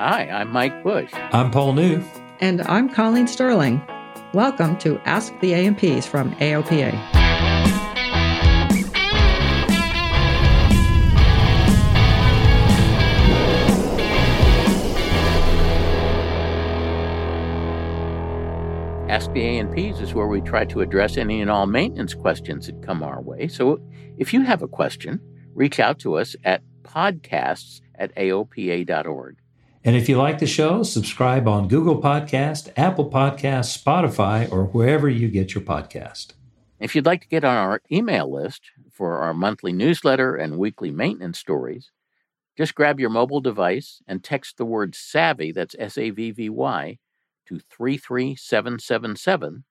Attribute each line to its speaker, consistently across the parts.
Speaker 1: Hi, I'm Mike Busch.
Speaker 2: I'm Paul New.
Speaker 3: And I'm Colleen Sterling. Welcome to Ask the A&Ps from AOPA.
Speaker 1: Ask the A&Ps is where we try to address any and all maintenance questions that come our way. So if you have a question, reach out to us at podcasts at aopa.org.
Speaker 2: And if you like the show, subscribe on Google Podcast, Apple Podcast, Spotify, or wherever you get your podcast.
Speaker 1: If you'd like to get on our email list for our monthly newsletter and weekly maintenance stories, just grab your mobile device and text the word SAVVY, that's S A V V Y, to 33777,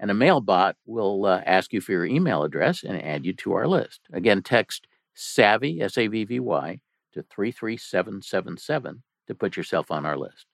Speaker 1: and a mailbot will uh, ask you for your email address and add you to our list. Again, text SAVVY, S A V V Y, to 33777 to put yourself on our list.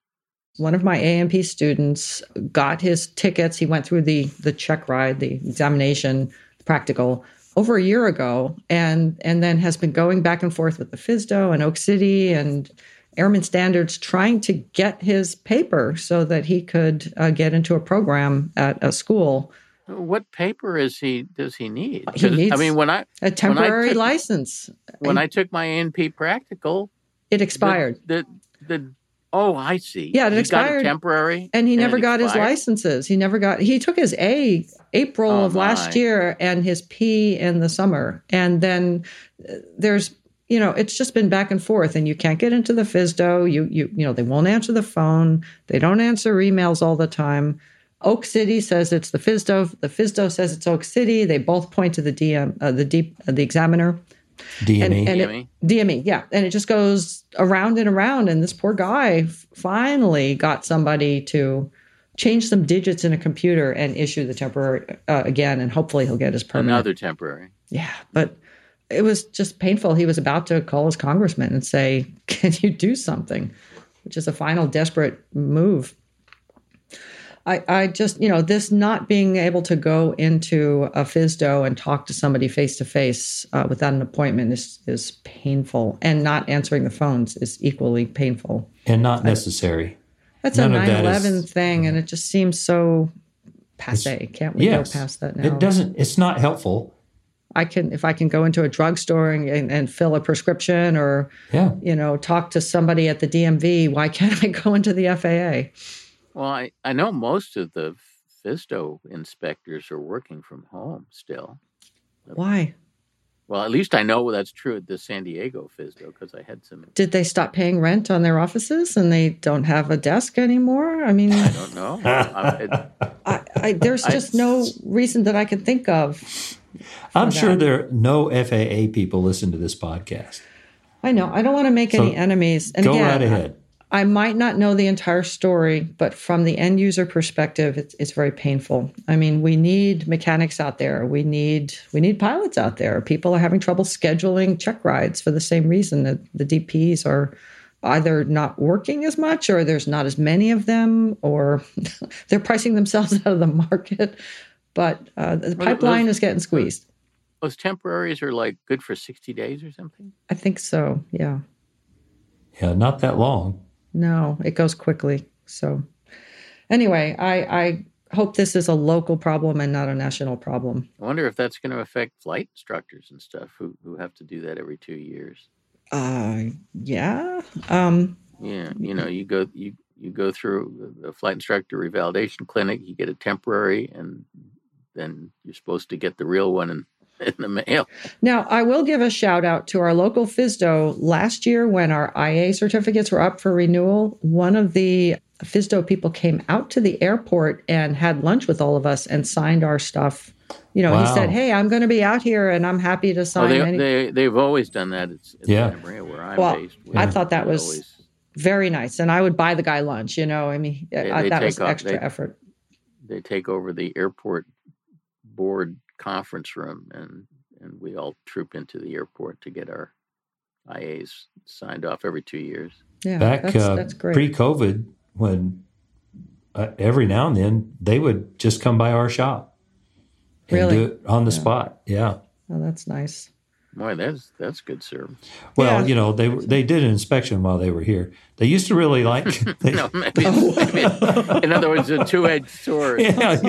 Speaker 3: One of my A&P students got his tickets. He went through the the check ride, the examination, the practical over a year ago, and and then has been going back and forth with the FSDO and Oak City and Airman Standards, trying to get his paper so that he could uh, get into a program at a school.
Speaker 1: What paper is he? Does he need?
Speaker 3: He needs
Speaker 1: I mean, when I
Speaker 3: a temporary
Speaker 1: took-
Speaker 3: license.
Speaker 1: when
Speaker 3: And
Speaker 1: I took my A&P practical,
Speaker 3: it expired.
Speaker 1: The, the, the oh, I see.
Speaker 3: Yeah, it
Speaker 1: He got
Speaker 3: expired.
Speaker 1: a temporary,
Speaker 3: and he never got his licenses. He never got. He took his A April
Speaker 1: Oh,
Speaker 3: of last year and his P in the summer. And then uh, there's you know it's just been back and forth, and you can't get into the FSDO. You you you know they won't answer the phone. They don't answer emails all the time. Oak City says it's the FSDO. The FSDO says it's Oak City. They both point to the DM, uh, the deep, uh, the examiner.
Speaker 2: DME.
Speaker 3: And, and
Speaker 1: DME?
Speaker 3: It, DME, yeah. And it just goes around and around. And this poor guy finally got somebody to change some digits in a computer and issue the temporary uh, again. And hopefully he'll get his permanent.
Speaker 1: Another temporary.
Speaker 3: Yeah. But it was just painful. He was about to call his congressman and say, Can you do something? Which is a final desperate move. I, I just, you know, this not being able to go into a FSDO and talk to somebody face to face without an appointment is, is painful. And not answering the phones is equally painful.
Speaker 2: and not necessary.
Speaker 3: That's
Speaker 2: None
Speaker 3: a
Speaker 2: of
Speaker 3: 9
Speaker 2: that is-
Speaker 3: 11 thing, and it just seems so passe. Can't we
Speaker 2: yes.
Speaker 3: go past that now?
Speaker 2: It doesn't, it's not helpful.
Speaker 3: I can, if I can go into a drugstore and, and, and fill a prescription or,
Speaker 2: Yeah.
Speaker 3: you know, talk to somebody at the DMV, why can't I go into the FAA?
Speaker 1: Well, I, I know most of the FSDO inspectors are working from home still.
Speaker 3: Why?
Speaker 1: Well, at least I know that's true at the San Diego FSDO because I had some.
Speaker 3: Did they stop paying rent on their offices and they don't have a desk anymore? I mean,
Speaker 1: I don't know. I, it,
Speaker 3: I, I, there's
Speaker 1: I-
Speaker 3: just no reason that I can think of.
Speaker 2: I'm
Speaker 3: for
Speaker 2: sure there are no FAA people listen to this podcast.
Speaker 3: I know. I don't want to make
Speaker 2: So,
Speaker 3: any enemies. And
Speaker 2: Go
Speaker 3: again,
Speaker 2: right ahead.
Speaker 3: I might not know the entire story, but from the end user perspective, it's, it's very painful. I mean, we need mechanics out there. We need we need pilots out there. People are having trouble scheduling check rides for the same reason that the DPs are either not working as much, or there's not as many of them, or they're pricing themselves out of the market. But uh, the pipeline
Speaker 1: those-
Speaker 3: is getting squeezed.
Speaker 1: those temporaries are like good for 60 days or something.
Speaker 3: I think so. Yeah.
Speaker 2: Yeah, not that long.
Speaker 3: No, it goes quickly. So, anyway, I, I hope this is a local problem and not a national problem.
Speaker 1: I wonder if that's going to affect flight instructors and stuff who, who have to do that every two years.
Speaker 3: Uh, yeah. Um,
Speaker 1: Yeah, you know, you go you you go through a flight instructor revalidation clinic, you get a temporary, and then you're supposed to get the real one in, in the mail.
Speaker 3: Now, I will give a shout out to our local FSDO. Last year, when our IA certificates were up for renewal, one of the FSDO people came out to the airport and had lunch with all of us and signed our stuff. You know,
Speaker 2: Wow.
Speaker 3: he said, "Hey, I'm going to be out here, and I'm happy to
Speaker 1: Oh,
Speaker 3: sign."
Speaker 1: they,
Speaker 3: any-"
Speaker 1: they, they've always done that. It's, it's
Speaker 2: Yeah.
Speaker 1: Where I'm
Speaker 3: Well,
Speaker 1: based.
Speaker 3: I thought that was
Speaker 1: always-
Speaker 3: Very nice, and I would buy the guy lunch. You know, I mean,
Speaker 1: They-
Speaker 3: I,
Speaker 1: they
Speaker 3: that was
Speaker 1: off-
Speaker 3: extra
Speaker 1: they-
Speaker 3: effort.
Speaker 1: they take over the airport board conference room and and we all troop into the airport to get our IAs signed off every two years.
Speaker 3: Yeah,
Speaker 2: Back
Speaker 3: that's,
Speaker 2: uh,
Speaker 3: that's great.
Speaker 2: pre-COVID, when uh, every now and then they would just come by our shop and
Speaker 3: Really?
Speaker 2: do it on the
Speaker 3: Yeah.
Speaker 2: spot. Yeah.
Speaker 3: oh, that's nice.
Speaker 1: Boy, that's that's good service.
Speaker 2: Well,
Speaker 3: Yeah.
Speaker 2: you know, they they did an inspection while they were here. They used to really like. They,
Speaker 1: No, maybe, maybe in other words, a two-edged sword.
Speaker 2: yeah,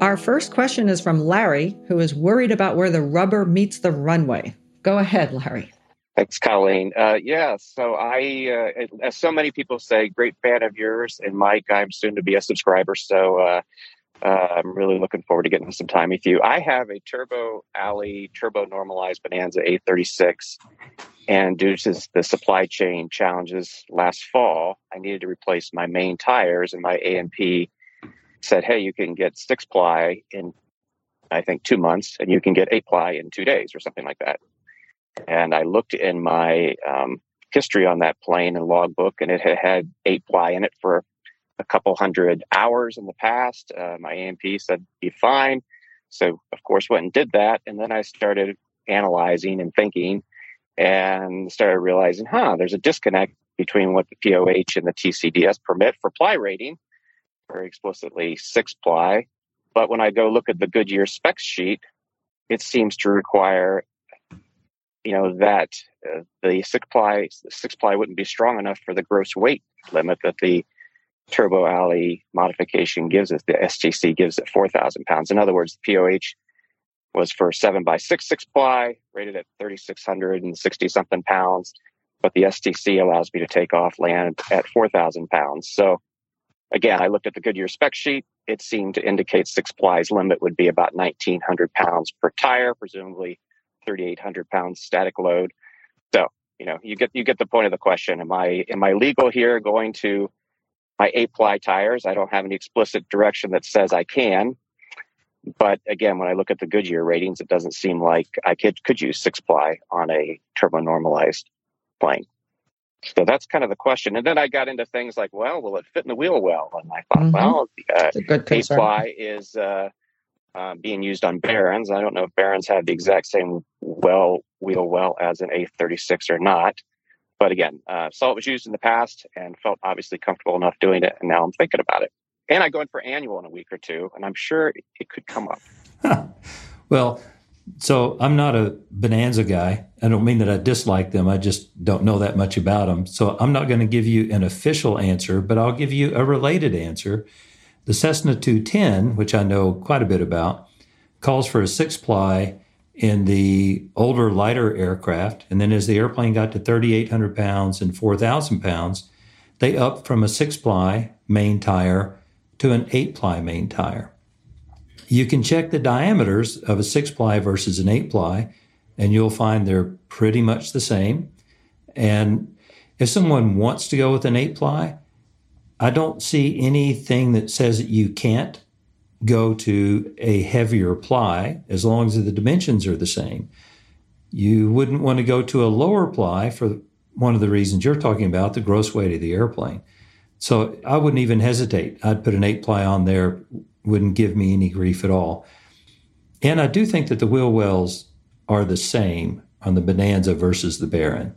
Speaker 3: Our first question is from Larry, who is worried about where the rubber meets the runway. Go ahead, Larry.
Speaker 4: Thanks, Colleen. Uh, yeah, so I, uh, as so many people say, great fan of yours. And Mike, I'm soon to be a subscriber. So uh, uh, I'm really looking forward to getting some time with you. I have a Turbo Alley Turbo Normalized Bonanza A36. And due to the supply chain challenges last fall, I needed to replace my main tires, and my A&P said, "Hey, you can get six ply in, I think, two months, and you can get eight ply in two days, or something like that." And I looked in my um, history on that plane and logbook, and it had had eight ply in it for a couple hundred hours in the past. Uh, my A&P said be fine, so of course went and did that, and then I started analyzing and thinking and started realizing, huh, there's a disconnect between what the POH and the TCDS permit for ply rating, very explicitly six ply. But when I go look at the Goodyear specs sheet, it seems to require, you know, that uh, the six ply six ply wouldn't be strong enough for the gross weight limit that the Turbo Alley modification gives us. The STC gives it four thousand pounds. In other words, the POH was for seven by six six ply, rated at 3,660 something pounds. But the STC allows me to take off land at 4,000 pounds. So again, I looked at the Goodyear spec sheet. It seemed to indicate six plies limit would be about 1,900 pounds per tire, presumably 3,800 pounds static load. So, you know, you get, you get the point of the question. Am I, am I legal here going to my eight ply tires? I don't have any explicit direction that says I can. But again, when I look at the Goodyear ratings, it doesn't seem like I could could use six ply on a turbo normalized plane. So that's kind of the question. And then I got into things like, well, will it fit in the wheel well? And I thought,
Speaker 3: Mhm.
Speaker 4: well, uh,
Speaker 3: It's a good
Speaker 4: eight
Speaker 3: concern.
Speaker 4: ply is uh, uh, being used on Barons. I don't know if Barons have the exact same well wheel well as an A36 or not. But again, uh, saw it was used in the past and felt obviously comfortable enough doing it. And now I'm thinking about it. And I go in for annual in a week or two, and I'm sure it, it could come up.
Speaker 2: well, so I'm not a Bonanza guy. I don't mean that I dislike them. I just don't know that much about them. So I'm not going to give you an official answer, but I'll give you a related answer. The Cessna 210, which I know quite a bit about, calls for a six ply in the older, lighter aircraft. And then as the airplane got to 3,800 pounds and 4,000 pounds, they upped from a six ply main tire to an eight ply main tire. You can check the diameters of a six ply versus an eight ply, and you'll find they're pretty much the same. And if someone wants to go with an eight ply, I don't see anything that says that you can't go to a heavier ply as long as the dimensions are the same. You wouldn't want to go to a lower ply for one of the reasons you're talking about the gross weight of the airplane. So I wouldn't even hesitate. I'd put an eight ply on there, wouldn't give me any grief at all. And I do think that the wheel wells are the same on the Bonanza versus the Baron.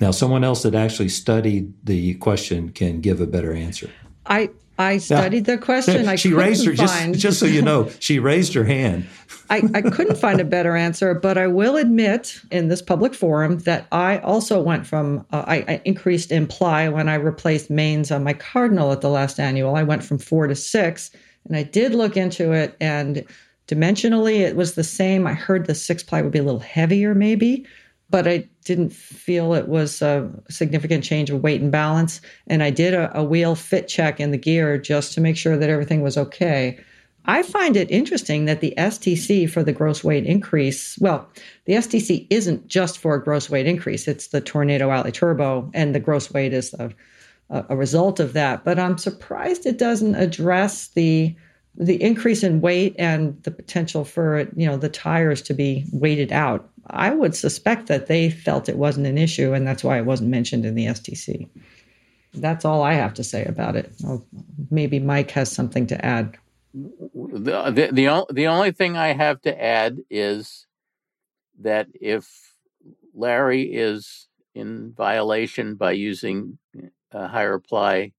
Speaker 2: Now, someone else that actually studied the question can give a better answer.
Speaker 3: I I studied the question. I
Speaker 2: she raised her
Speaker 3: find,
Speaker 2: just just so you know. She raised her hand.
Speaker 3: I, I couldn't find a better answer, but I will admit in this public forum that I also went from uh, I, I increased imply when I replaced mains on my Cardinal at the last annual. I went from four to six, and I did look into it, and dimensionally it was the same. I heard the six ply would be a little heavier, maybe, but I didn't feel it was a significant change of weight and balance. And I did a, a wheel fit check in the gear just to make sure that everything was okay. I find it interesting that the STC for the gross weight increase, well, the STC isn't just for a gross weight increase, it's the Tornado Alley Turbo, and the gross weight is a, a result of that. But I'm surprised it doesn't address the the increase in weight and the potential for you know the tires to be weighted out. I would suspect that they felt it wasn't an issue, and that's why it wasn't mentioned in the STC. That's all I have to say about it. Oh, maybe Mike has something to add
Speaker 1: the, the the the only thing I have to add is that if Larry is in violation by using a higher ply,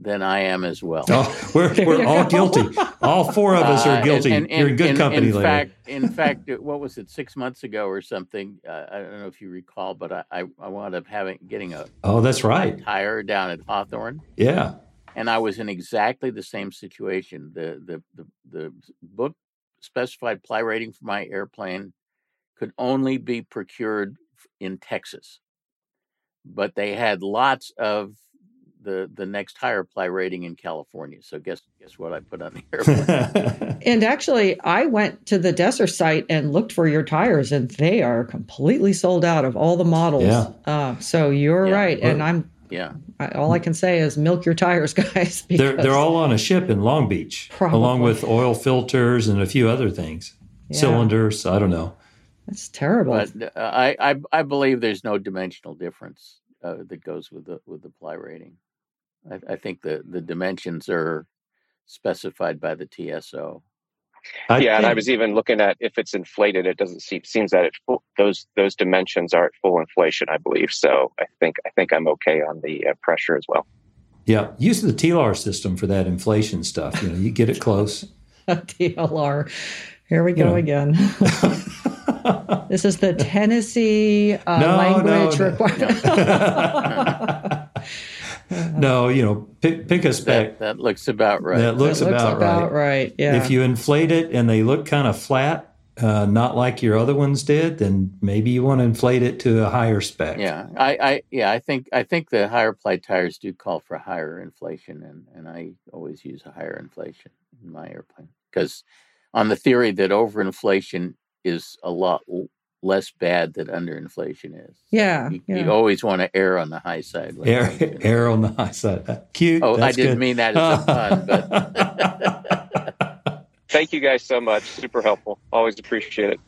Speaker 1: than I am as well.
Speaker 2: Oh, we're we're all guilty. All four of us are guilty. Uh, and, and, You're in good company,
Speaker 1: in. Fact, in fact, what was it? Six months ago or something? Uh, I don't know if you recall, but I, I, I wound up having getting a
Speaker 2: oh, that's right
Speaker 1: tire down at Hawthorne.
Speaker 2: Yeah,
Speaker 1: and I was in exactly the same situation. The the the, the book specified ply rating for my airplane could only be procured in Texas, but they had lots of the the next higher ply rating in California. So guess guess what I put on the airplane.
Speaker 3: and actually, I went to the Desser site and looked for your tires, and they are completely sold out of all the models.
Speaker 2: Yeah.
Speaker 3: Uh, so you're yeah. right, and I'm
Speaker 1: yeah.
Speaker 3: I, all I can say is milk your tires, guys.
Speaker 2: They're they're all on a ship in Long Beach, probably. along with oil filters and a few other things, yeah. cylinders. I don't know.
Speaker 3: That's terrible.
Speaker 1: But uh, I, I I believe there's no dimensional difference uh, that goes with the with the ply rating. I, I think the the dimensions are specified by the TSO.
Speaker 4: I yeah, think, and I was even looking at if it's inflated. It doesn't seem seems that it those those dimensions are at full inflation. I believe so. I think I think I'm okay on the uh, pressure as well.
Speaker 2: Yeah, use the TLAR system for that inflation stuff. You know, you get it close.
Speaker 3: TLAR. Here we go again. this is the Tennessee uh, no, language no, no.
Speaker 2: requirement. no, you know, pick, pick a spec.
Speaker 1: That, that, looks about right.
Speaker 2: That looks,
Speaker 3: that
Speaker 2: looks
Speaker 3: about,
Speaker 2: about,
Speaker 3: right. right. Yeah.
Speaker 2: If you inflate it and they look kind of flat, uh, not like your other ones did, then maybe you want to inflate it to a higher spec.
Speaker 1: Yeah, I, I yeah, I think I think the higher ply tires do call for higher inflation, and and I always use a higher inflation in my airplane because on the theory that overinflation is a lot less bad than underinflation is.
Speaker 3: Yeah
Speaker 1: you,
Speaker 3: yeah.
Speaker 1: you, always want to err on the high side.
Speaker 2: Err, err on the high side. Cute.
Speaker 1: Oh,
Speaker 2: That's
Speaker 1: I didn't
Speaker 2: good.
Speaker 1: mean that as a pun, but.
Speaker 4: Thank you guys so much. Super helpful. Always appreciate it.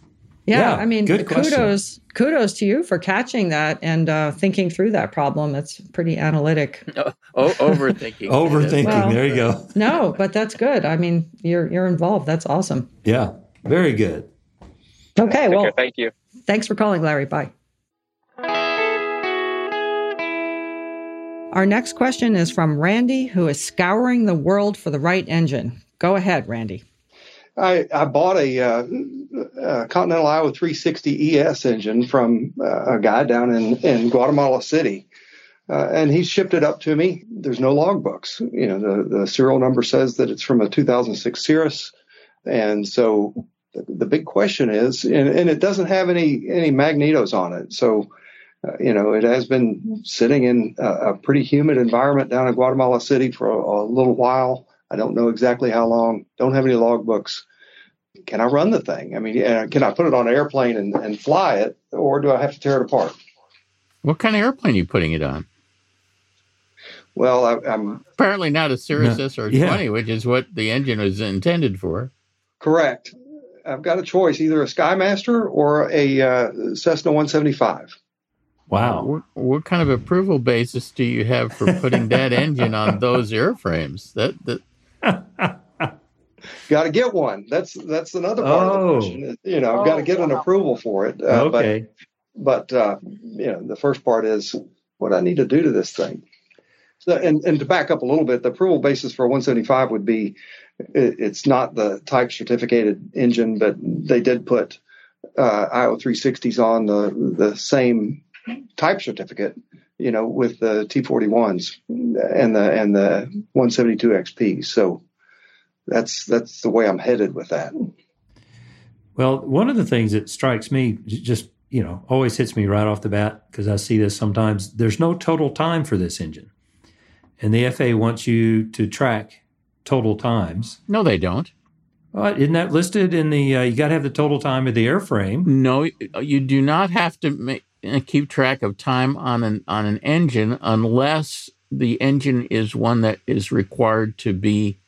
Speaker 3: Yeah, yeah I mean, kudos, question. kudos to you for catching that and uh, thinking through that problem. It's pretty analytic.
Speaker 1: Oh, overthinking.
Speaker 2: overthinking. Well, there you go.
Speaker 3: no, but that's good. I mean, you're you're involved. That's awesome.
Speaker 2: Yeah, very good.
Speaker 3: Okay, well,
Speaker 4: care. thank you.
Speaker 3: Thanks for calling, Larry. Bye. Our next question is from Randy, who is scouring the world for the right engine. Go ahead, Randy.
Speaker 5: I, I bought a, uh, a, Continental IO 360 ES engine from uh, a guy down in, in Guatemala City. Uh, and he shipped it up to me. There's no logbooks. You know, the, the serial number says that it's from a 2006 Cirrus. And so the, big question is, and, and, it doesn't have any any magnetos on it, so uh, you know it has been sitting in a, a, pretty humid environment down in Guatemala City for a, a little while. I don't know exactly how long. Don't have any logbooks. Can I run the thing? I mean, can I put it on an airplane and, and fly it, or do I have to tear it apart?
Speaker 1: What kind of airplane are you putting it on?
Speaker 5: Well, I, am
Speaker 1: apparently not a Cirrus SR20, yeah. which is what the engine was intended for.
Speaker 5: Correct. I've got a choice, either a Skymaster or a uh, Cessna 175.
Speaker 1: Wow. What, what, kind of approval basis do you have for putting that engine on those airframes? That that
Speaker 5: got to get one. That's that's another part oh. of the oh. question. You know, I've oh, got to get an approval for it.
Speaker 2: Uh, okay.
Speaker 5: But, but uh, you know, the first part is what I need to do to this thing. So, and, and to back up a little bit, the approval basis for 175 would be it's not the type certificated engine, but they did put uh, IO 360s on the the same type certificate, you know, with the T41s and the and the 172 XP. So that's that's the way I'm headed with that.
Speaker 2: Well, one of the things that strikes me just you know always hits me right off the bat because I see this sometimes. There's no total time for this engine, and the FAA wants you to track total times.
Speaker 1: No, they don't.
Speaker 2: Well, isn't that listed in the? Uh, you got to have the total time of the airframe.
Speaker 1: No, you do not have to make, uh, keep track of time on an on an engine unless the engine is one that is required to be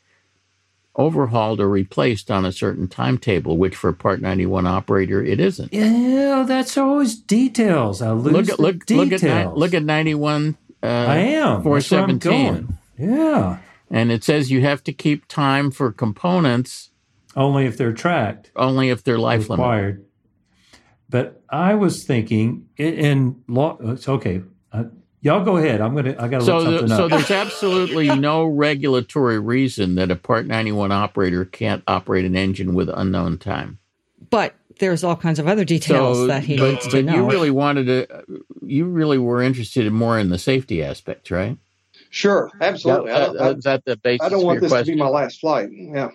Speaker 1: overhauled or replaced on a certain timetable, which for Part 91 operator it isn't.
Speaker 2: Yeah, that's always details. I lose
Speaker 1: look at look
Speaker 2: details.
Speaker 1: look at look at 91 uh,
Speaker 2: I am. That's where I'm
Speaker 1: 417
Speaker 2: going. Yeah,
Speaker 1: and it says you have to keep time for components
Speaker 2: only if they're tracked.
Speaker 1: only if they're life limited.
Speaker 2: required. But I was thinking, in, in law, it's okay. Uh, y'all go ahead. I'm gonna. I got to
Speaker 1: So,
Speaker 2: look
Speaker 1: the,
Speaker 2: something
Speaker 1: so there's absolutely no regulatory reason that a Part 91 operator can't operate an engine with unknown time.
Speaker 3: But there's all kinds of other details
Speaker 1: So,
Speaker 3: that he
Speaker 1: but,
Speaker 3: needs to
Speaker 1: but
Speaker 3: know.
Speaker 1: you really wanted to, you really were interested in more in the safety aspects, right?
Speaker 5: Sure, absolutely. I
Speaker 1: That-
Speaker 5: don't,
Speaker 1: that- is that the basis
Speaker 5: I, I don't
Speaker 1: for
Speaker 5: want
Speaker 1: your
Speaker 5: this to be my last flight. Yeah.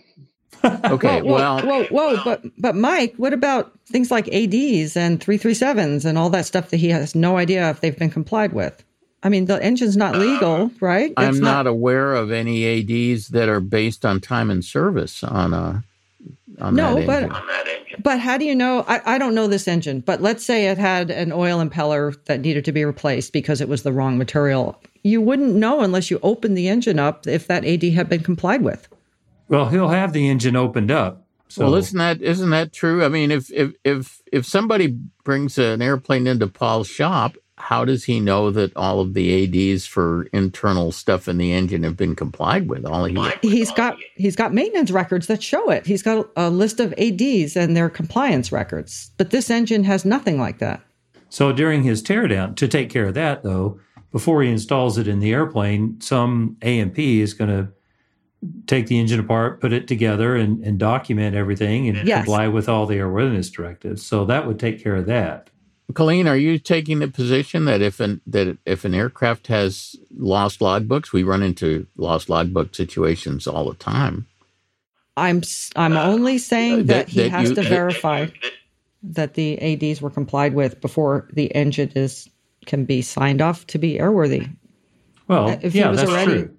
Speaker 1: okay,
Speaker 3: whoa,
Speaker 1: well,
Speaker 3: whoa, whoa, but but Mike, what about things like ADs and 337s and all that stuff that he has no idea if they've been complied with? I mean, the engine's not legal, right?
Speaker 1: I'm
Speaker 3: It's
Speaker 1: not, aware of any ADs that are based on time and service on a on
Speaker 3: No,
Speaker 1: that
Speaker 3: but
Speaker 1: engine.
Speaker 3: But how do you know? I, I don't know this engine, but let's say it had an oil impeller that needed to be replaced because it was the wrong material. You wouldn't know unless you opened the engine up if that AD had been complied with.
Speaker 2: well, he'll have the engine opened up. So
Speaker 1: well, isn't that isn't that true? I mean, if if if if somebody brings an airplane into Paul's shop, how does he know that all of the ADs for internal stuff in the engine have been complied with? All he
Speaker 3: He's got he's got maintenance records that show it. He's got a list of ADs and their compliance records. But this engine has nothing like that.
Speaker 2: So during his teardown, to take care of that though, before he installs it in the airplane, some A&P is going to take the engine apart, put it together, and, and document everything and
Speaker 3: Yes.
Speaker 2: comply with all the airworthiness directives. So that would take care of that.
Speaker 1: Colleen, are you taking the position that if an that if an aircraft has lost logbooks, we run into lost logbook situations all the time.
Speaker 3: I'm s- I'm uh, only saying
Speaker 1: that-
Speaker 3: that he
Speaker 1: that
Speaker 3: has
Speaker 1: you-
Speaker 3: to
Speaker 1: that-
Speaker 3: verify that the ADs were complied with before the engine is can be signed off to be airworthy.
Speaker 2: Well,
Speaker 3: if he was
Speaker 2: that's
Speaker 3: already-
Speaker 2: true.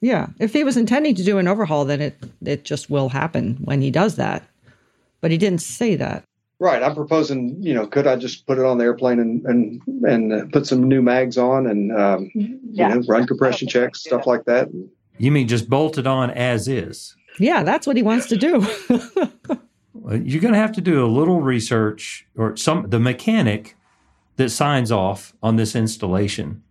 Speaker 3: Yeah, if he was intending to do an overhaul, then it it just will happen when he does that. But he didn't say that.
Speaker 5: Right. I'm proposing, you know, could I just put it on the airplane and and and uh, put some new mags on and um, you know run compression checks, stuff like that.
Speaker 2: You mean just bolt it on as is?
Speaker 3: Yeah, that's what he wants to do.
Speaker 2: You're going to have to do a little research, or some the mechanic that signs off on this installation,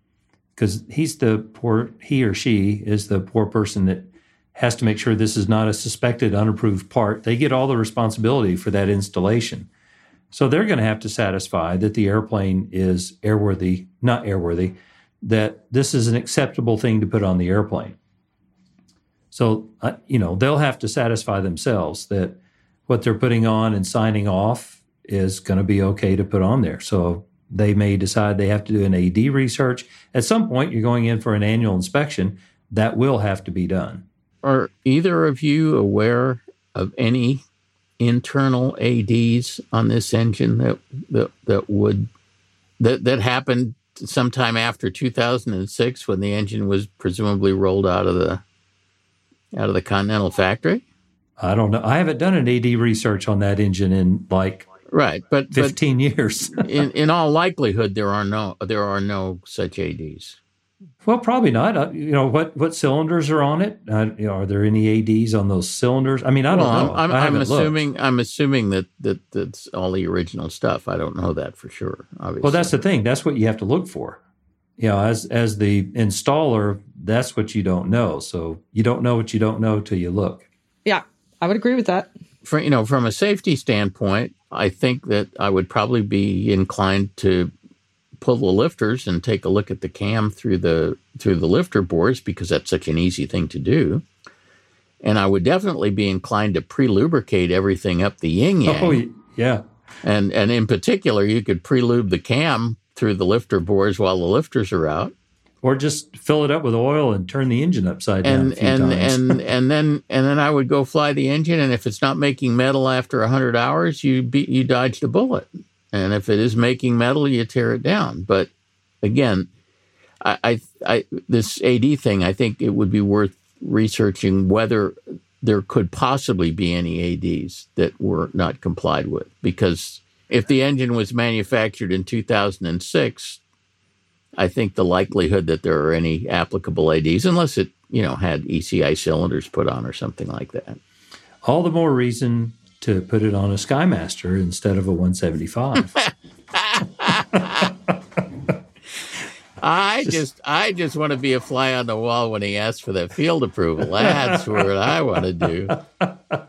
Speaker 2: because he's the poor he or she is the poor person that has to make sure this is not a suspected unapproved part. They get all the responsibility for that installation, so they're going to have to satisfy that the airplane is airworthy, not airworthy, that this is an acceptable thing to put on the airplane. So, uh, you know, they'll have to satisfy themselves that what they're putting on and signing off is going to be okay to put on there. So they may decide they have to do an AD research. At some point, you're going in for an annual inspection. That will have to be done.
Speaker 1: Are either of you aware of any internal ADs on this engine that that, that would that that happened sometime after 2006 when the engine was presumably rolled out of the out of the Continental factory?
Speaker 2: I don't know. I haven't done an AD research on that engine in like
Speaker 1: Right, but, but
Speaker 2: 15 years.
Speaker 1: in in all likelihood there are no there are no such ADs.
Speaker 2: well, probably not. Uh, you know what? What cylinders are on it? Uh, you know, are there any ADs on those cylinders? I mean, I don't
Speaker 1: well,
Speaker 2: know.
Speaker 1: I'm, I'm,
Speaker 2: I
Speaker 1: I'm
Speaker 2: haven't looked.
Speaker 1: assuming I'm assuming that that that's all the original stuff. I don't know that for sure. Obviously,
Speaker 2: Well, that's the thing. That's what you have to look for. You know, as as the installer, that's what you don't know. So you don't know what you don't know till you look.
Speaker 3: yeah, I would agree with that.
Speaker 1: for you know from a safety standpoint, I think that I would probably be inclined to pull the lifters and take a look at the cam through the through the lifter bores because that's such an easy thing to do. And I would definitely be inclined to pre-lubricate everything up the yin oh, yang.
Speaker 2: Oh, yeah.
Speaker 1: And and in particular, you could pre-lube the cam through the lifter bores while the lifters are out.
Speaker 2: Or just fill it up with oil and turn the engine upside down a
Speaker 1: and
Speaker 2: few
Speaker 1: and and and then and then I would go fly the engine, and if it's not making metal after hundred hours, you be, you dodged a bullet. And if it is making metal, you tear it down. But again, I, I, I this AD thing, I think it would be worth researching whether there could possibly be any ADs that were not complied with. Because if the engine was manufactured in 2006, I think the likelihood that there are any applicable ADs, unless it you know had ECI cylinders put on or something like that.
Speaker 2: All the more reason to put it on a Skymaster instead of a 175.
Speaker 1: I just I just want to be a fly on the wall when he asks for that field approval. That's what I want to do.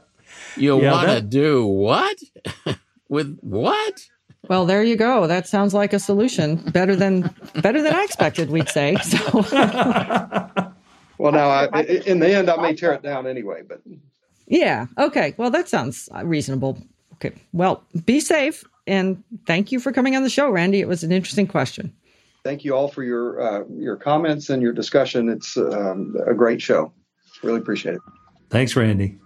Speaker 1: You
Speaker 2: Yeah,
Speaker 1: want to do what? With what?
Speaker 3: Well, there you go. That sounds like a solution. Better than better than I expected. We'd say. So
Speaker 5: Well, now I, i- in the end, I may tear it down anyway. But
Speaker 3: yeah. Okay. Well, that sounds reasonable. Okay. Well, be safe and thank you for coming on the show, Randy. It was an interesting question.
Speaker 5: thank you all for your uh, your comments and your discussion. It's um, a great show. Really appreciate it.
Speaker 2: Thanks, Randy.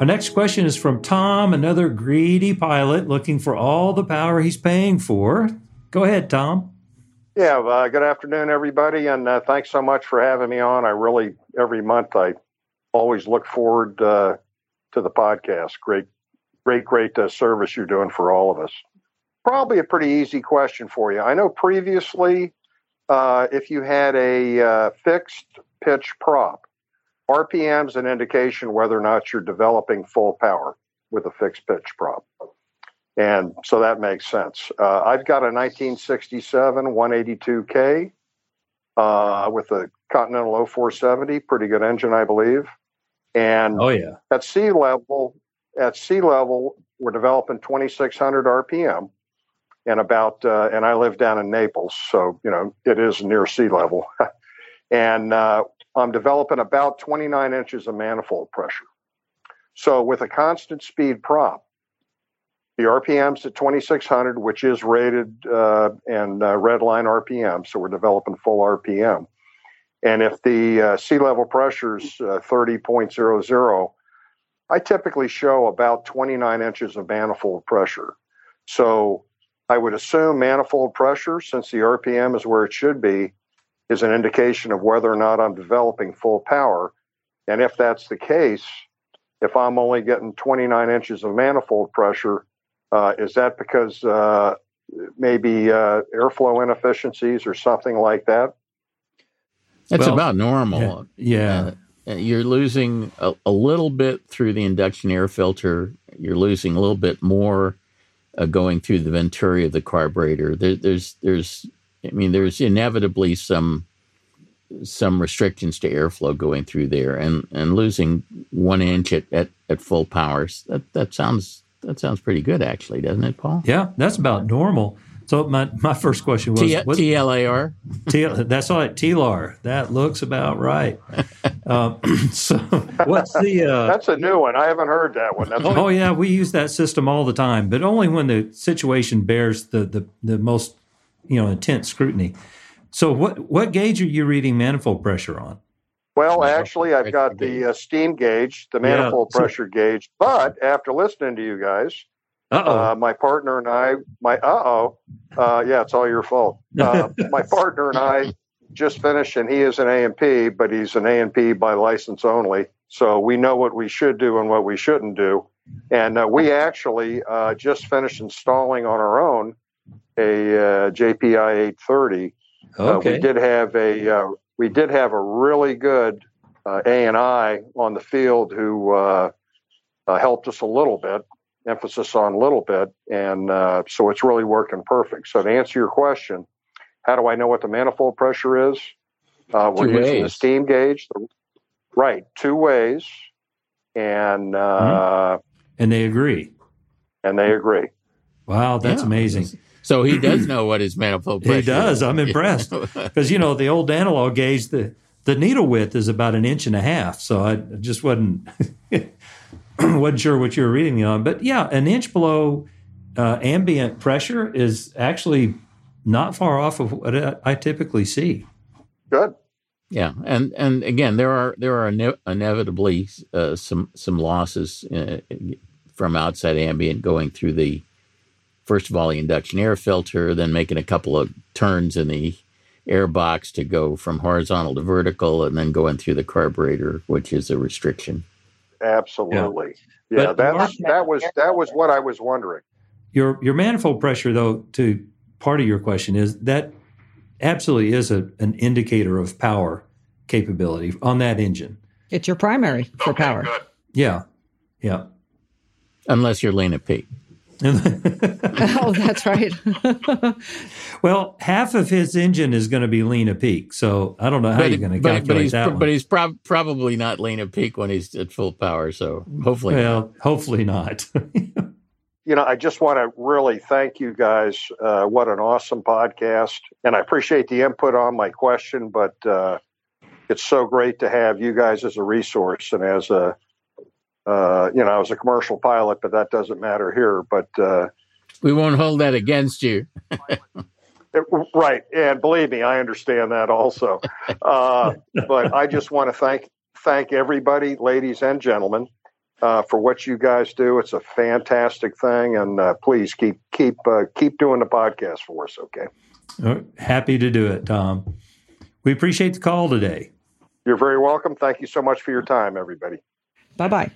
Speaker 2: Our next question is from Tom, another greedy pilot looking for all the power he's paying for. Go ahead, Tom.
Speaker 6: Yeah, uh, good afternoon, everybody, and uh, thanks so much for having me on. I really, every month, I always look forward uh, to the podcast. Great, great, great uh, service you're doing for all of us. Probably a pretty easy question for you. I know previously, uh, if you had a uh, fixed pitch prop, RPM is an indication whether or not you're developing full power with a fixed pitch prop. And so that makes sense. Uh, I've got a 1967 182K uh, with a Continental 0470, pretty good engine, I believe. And
Speaker 2: Oh, yeah.
Speaker 6: at sea level, at sea level, we're developing 2,600 RPM, and about, uh, and I live down in Naples, so you know it is near sea level, and uh, I'm developing about 29 inches of manifold pressure. So with a constant speed prop, the RPM's at 2,600, which is rated uh, and uh, red line RPM, so we're developing full RPM. And if the uh, sea level pressure is uh, 30.00, I typically show about 29 inches of manifold pressure. So I would assume manifold pressure, since the RPM is where it should be, is an indication of whether or not I'm developing full power. And if that's the case, if I'm only getting 29 inches of manifold pressure, uh, is that because uh, maybe uh, airflow inefficiencies or something like that?
Speaker 1: It's
Speaker 2: Well,
Speaker 1: about normal.
Speaker 2: Yeah.
Speaker 1: Uh, you're losing a, a little bit through the induction air filter. You're losing a little bit more uh, going through the venturi of the carburetor. There, there's, there's, I mean, there's inevitably some, some restrictions to airflow going through there, and and losing one inch at, at, at full powers. That that sounds that sounds pretty good, actually, doesn't it, Paul?
Speaker 2: Yeah, that's about normal. So my, my first question was,
Speaker 1: T-
Speaker 2: what-
Speaker 1: TLAR.
Speaker 2: T- that's all right, TLAR. That looks about right. um, so what's the? Uh,
Speaker 6: That's a new one. I haven't heard that one. That's
Speaker 2: oh yeah, we use that system all the time, but only when the situation bears the the, the most you know intense scrutiny. So what what gauge are you reading manifold pressure on?
Speaker 6: Well, actually, I've got the uh, steam gauge, the manifold
Speaker 2: so-
Speaker 6: pressure gauge. But after listening to you guys,
Speaker 2: Uh
Speaker 6: uh, my partner and I, my uh oh, uh, yeah, it's all your fault. Uh, my partner and I just finished, and he is an A and P, but he's an A and P by license only. So we know what we should do and what we shouldn't do. And uh, we actually uh, just finished installing on our own a uh, JPI 830
Speaker 2: oh,
Speaker 6: uh,
Speaker 2: okay.
Speaker 6: we did have a uh, we did have a really good uh, A and I on the field who uh, uh, helped us a little bit. Emphasis on little bit, and uh, so it's really working perfect. So to answer your question, how do I know what the manifold pressure is? Uh, we're
Speaker 1: Two
Speaker 6: using the steam gauge, right? Two ways, and uh,
Speaker 2: and they agree.
Speaker 6: and they agree.
Speaker 2: Wow, that's
Speaker 1: Yeah.
Speaker 2: amazing.
Speaker 1: So he does know what his manifold pressure.
Speaker 2: He does.
Speaker 1: is.
Speaker 2: I'm impressed because you know the old analog gauge the the needle width is about an inch and a half. So I just wasn't wasn't sure what you were reading me on. But yeah, an inch below uh, ambient pressure is actually not far off of what I- I typically see.
Speaker 6: Good.
Speaker 1: Yeah, and and again, there are there are ine- inevitably uh, some some losses uh, from outside ambient going through the first of all the induction air filter, then making a couple of turns in the air box to go from horizontal to vertical, and then going through the carburetor, which is a restriction.
Speaker 6: Absolutely. Yeah,
Speaker 2: But
Speaker 6: that's that was that was what I was wondering.
Speaker 2: Your your manifold pressure, though, to part of your question is that absolutely is a, an indicator of power capability on that engine.
Speaker 3: It's your primary for power.
Speaker 2: Yeah, yeah.
Speaker 1: Unless you're lean at peak.
Speaker 3: oh, that's right.
Speaker 2: well, half of his engine is going to be lean a peak, so I don't know how
Speaker 1: but,
Speaker 2: you're going to
Speaker 1: but,
Speaker 2: calculate
Speaker 1: but he's,
Speaker 2: that one.
Speaker 1: But he's prob- probably not lean a peak when he's at full power. So hopefully,
Speaker 2: well,
Speaker 1: not.
Speaker 2: hopefully not.
Speaker 6: you know, I just want to really thank you guys. Uh, what an awesome podcast. And I appreciate the input on my question, but uh, it's so great to have you guys as a resource and as a, uh, you know, I was a commercial pilot, but that doesn't matter here. But uh,
Speaker 1: we won't hold that against you.
Speaker 6: it, right. And believe me, I understand that also. Uh, but I just want to thank thank everybody, ladies and gentlemen, uh, for what you guys do. It's a fantastic thing, and uh, please keep keep uh, keep doing the podcast for us. Okay.
Speaker 2: Uh, Happy to do it, Tom. We appreciate the call today.
Speaker 6: You're very welcome. Thank you so much for your time, everybody.
Speaker 3: Bye bye.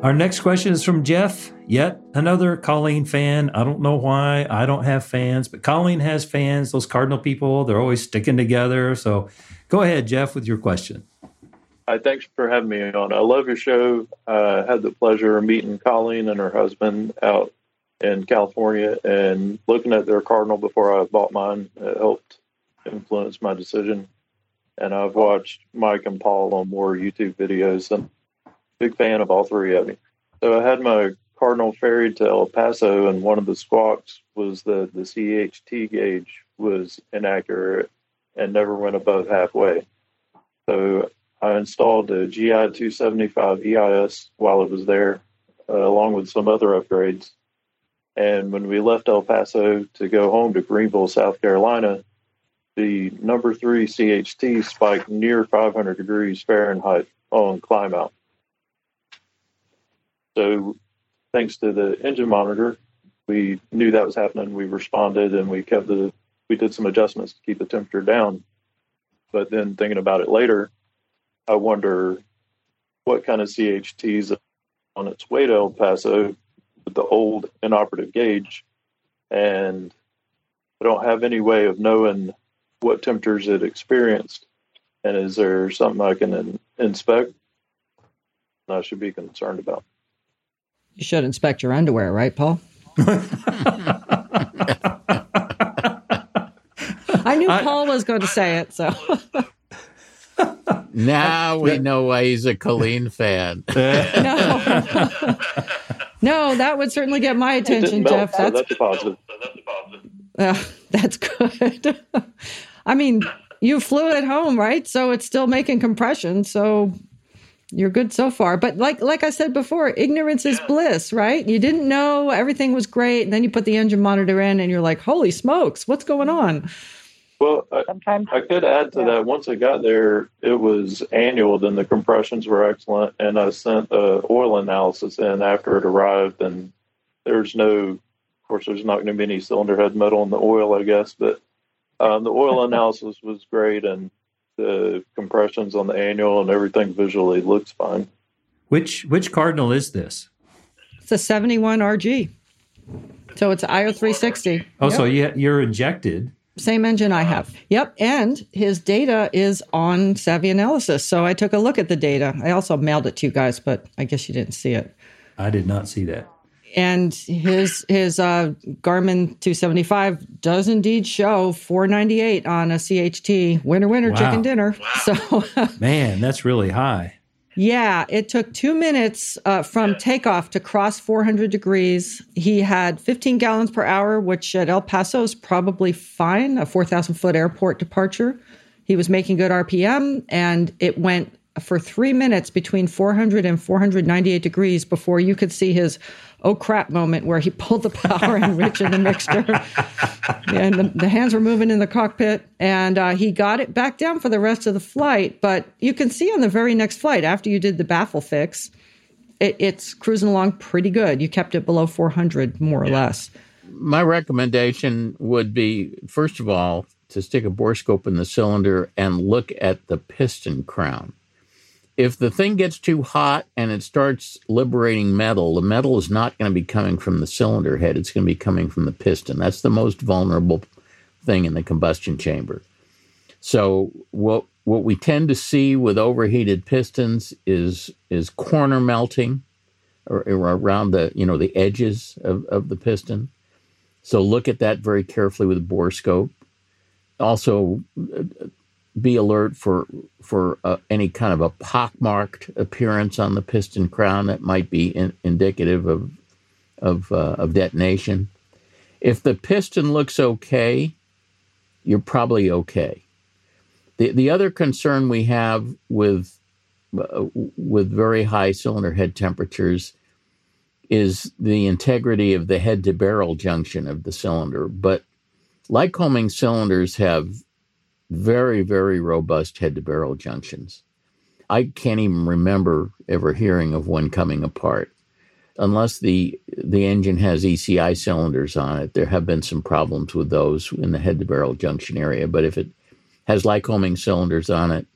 Speaker 2: Our next question is from Jeff, yet another Colleen fan. I don't know why I don't have fans, but Colleen has fans. Those Cardinal people, they're always sticking together. So go ahead, Jeff, with your question.
Speaker 7: Hi, thanks for having me on. I love your show. I uh, had the pleasure of meeting Colleen and her husband out in California and looking at their Cardinal before I bought mine. It helped influence my decision. And I've watched Mike and Paul on more YouTube videos and big fan of all three of them. So I had my Cardinal ferried to El Paso, and one of the squawks was that the CHT gauge was inaccurate and never went above halfway. So I installed a GI 275 EIS while it was there, uh, along with some other upgrades. And when we left El Paso to go home to Greenville, South Carolina, the number three CHT spiked near 500 degrees Fahrenheit on climb out. So, thanks to the engine monitor, we knew that was happening. We responded and we kept the we did some adjustments to keep the temperature down. But then thinking about it later, I wonder what kind of CHTs on its way to El Paso with the old inoperative gauge, and I don't have any way of knowing what temperatures it experienced. And is there something I can in, inspect? I should be concerned about.
Speaker 3: You should inspect your underwear, right, Paul? I knew
Speaker 2: I-
Speaker 3: Paul was going to say it, so
Speaker 1: Now we know why he's a Colleen fan.
Speaker 3: no. no, that would certainly get my attention,
Speaker 7: melt,
Speaker 3: Jeff.
Speaker 7: so
Speaker 3: That's
Speaker 7: that's positive.
Speaker 3: uh, that's good. I mean, you flew it at home, right? So it's still making compression. So you're good so far. But like like I said before, ignorance is bliss, right? You didn't know everything was great, and then you put the engine monitor in, and you're like, "Holy smokes, what's going on?"
Speaker 7: Well, I,
Speaker 8: Sometimes
Speaker 7: I could add to that. Once I got there, it was annual. Then the compressions were excellent, and I sent a oil analysis in after it arrived. And there's no, of course, there's not going to be any cylinder head metal in the oil, I guess. But um, the oil analysis was great, and the compressions on the annual and everything visually looks fine.
Speaker 2: which which Cardinal is this?
Speaker 3: It's a 71 RG. So it's IO 360.
Speaker 2: Oh, so
Speaker 3: Yep.
Speaker 2: you, you're injected.
Speaker 3: Same engine I have. Yep. And his data is on Savvy Analysis. So I took a look at the data. I also mailed it to you guys, but I guess you didn't see it.
Speaker 2: I did not see that.
Speaker 3: And his his uh, Garmin 275 does indeed show 498 on a CHT. Winner, winner,
Speaker 2: Wow.
Speaker 3: chicken dinner. So
Speaker 2: Man, that's really high.
Speaker 3: Yeah, it took two minutes uh, from takeoff to cross 400 degrees. He had 15 gallons per hour, which at El Paso is probably fine, a 4,000 foot airport departure. He was making good RPM, and it went for three minutes between 400 and 498 degrees before you could see his oh crap moment where he pulled the power enrich in the mixture. and the, the, hands were moving in the cockpit. And uh, he got it back down for the rest of the flight. But you can see on the very next flight, after you did the baffle fix, it, it's cruising along pretty good. You kept it below 400, more or less.
Speaker 1: My recommendation would be first of all, to stick a borescope in the cylinder and look at the piston crown if the thing gets too hot and it starts liberating metal, the metal is not going to be coming from the cylinder head. It's going to be coming from the piston. That's the most vulnerable thing in the combustion chamber. So what what we tend to see with overheated pistons is is corner melting or, or around the you know the edges of, of the piston. So look at that very carefully with a borescope. Also, be alert for for uh, any kind of a pockmarked appearance on the piston crown that might be in, indicative of of uh, of detonation. If the piston looks okay, you're probably okay. The the other concern we have with uh, with very high cylinder head temperatures is the integrity of the head to barrel junction of the cylinder. But Lycoming cylinders have very, very robust head to barrel junctions. I can't even remember ever hearing of one coming apart. Unless the the engine has ECI cylinders on it, there have been some problems with those in the head to barrel junction area. But if it has Lycoming cylinders on it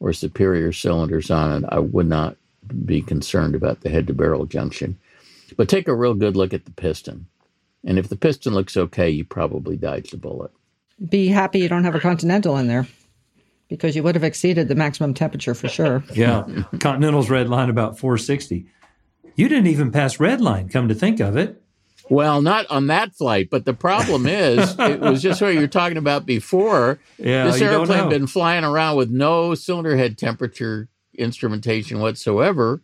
Speaker 1: or superior cylinders on it, I would not be concerned about the head to barrel junction. But take a real good look at the piston. And if the piston looks okay, you probably dodged the bullet
Speaker 3: be happy you don't have a Continental in there because you would have exceeded the maximum temperature for sure.
Speaker 2: Yeah. Continental's red line about 460. You didn't even pass red line, come to think of it.
Speaker 1: Well, not on that flight, but the problem is, it was just what you were talking about before.
Speaker 2: Yeah,
Speaker 1: this airplane been flying around with no cylinder head temperature instrumentation whatsoever.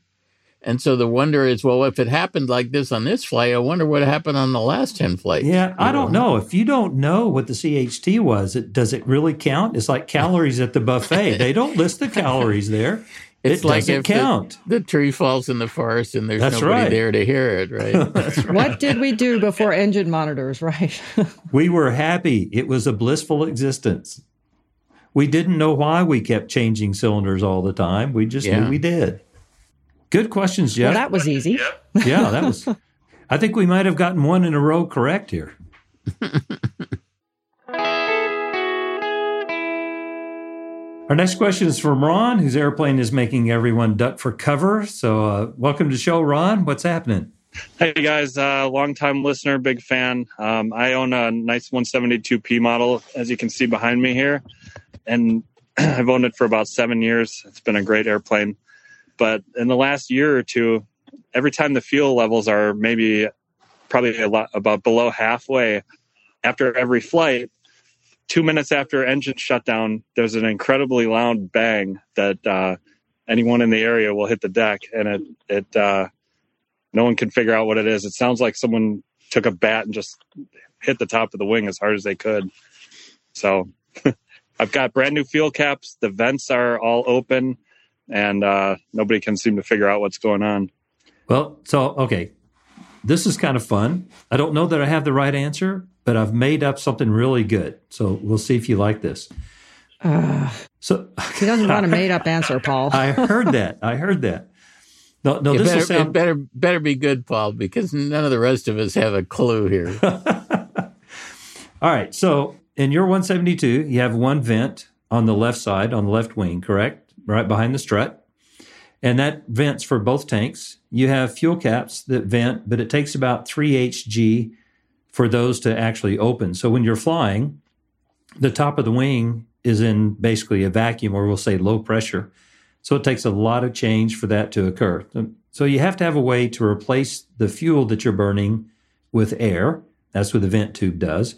Speaker 1: And so the wonder is, well, if it happened like this on this flight, I wonder what happened on the last 10 flights.
Speaker 2: Yeah, I don't know. If you don't know what the CHT was, it, does it really count? It's like calories at the buffet. they don't list the calories there.
Speaker 1: It's
Speaker 2: it
Speaker 1: like
Speaker 2: if count.
Speaker 1: The, the, tree falls in the forest and there's That's nobody right. there to hear it, right?
Speaker 3: right? What did we do before engine monitors, right?
Speaker 2: we were happy. It was a blissful existence. We didn't know why we kept changing cylinders all the time. We just yeah. knew we did. Good questions, Jeff.
Speaker 3: Well, that was easy.
Speaker 2: yeah, that was. I think we might have gotten one in a row correct here. Our next question is from Ron, whose airplane is making everyone duck for cover. So, uh, welcome to the show, Ron. What's happening?
Speaker 8: Hey guys, uh, long time listener, big fan. Um, I own a nice 172P model, as you can see behind me here, and I've owned it for about seven years. It's been a great airplane. But in the last year or two, every time the fuel levels are maybe probably a lot about below halfway after every flight, two minutes after engine shutdown, there's an incredibly loud bang that uh, anyone in the area will hit the deck, and it it uh, no one can figure out what it is. It sounds like someone took a bat and just hit the top of the wing as hard as they could. So I've got brand new fuel caps. The vents are all open and uh, nobody can seem to figure out what's going on.
Speaker 2: Well, so okay, this is kind of fun. I don't know that I have the right answer, but I've made up something really good. So we'll see if you like this.
Speaker 3: Uh, so he doesn't want a made up answer, Paul.
Speaker 2: I heard that. I heard that. No, no, this
Speaker 1: better,
Speaker 2: sound...
Speaker 1: better better be good, Paul, because none of the rest of us have a clue here.
Speaker 2: All right. So in your 172, you have one vent on the left side, on the left wing, correct? Right behind the strut. And that vents for both tanks. You have fuel caps that vent, but it takes about 3 Hg for those to actually open. So when you're flying, the top of the wing is in basically a vacuum, or we'll say low pressure. So it takes a lot of change for that to occur. So you have to have a way to replace the fuel that you're burning with air. That's what the vent tube does.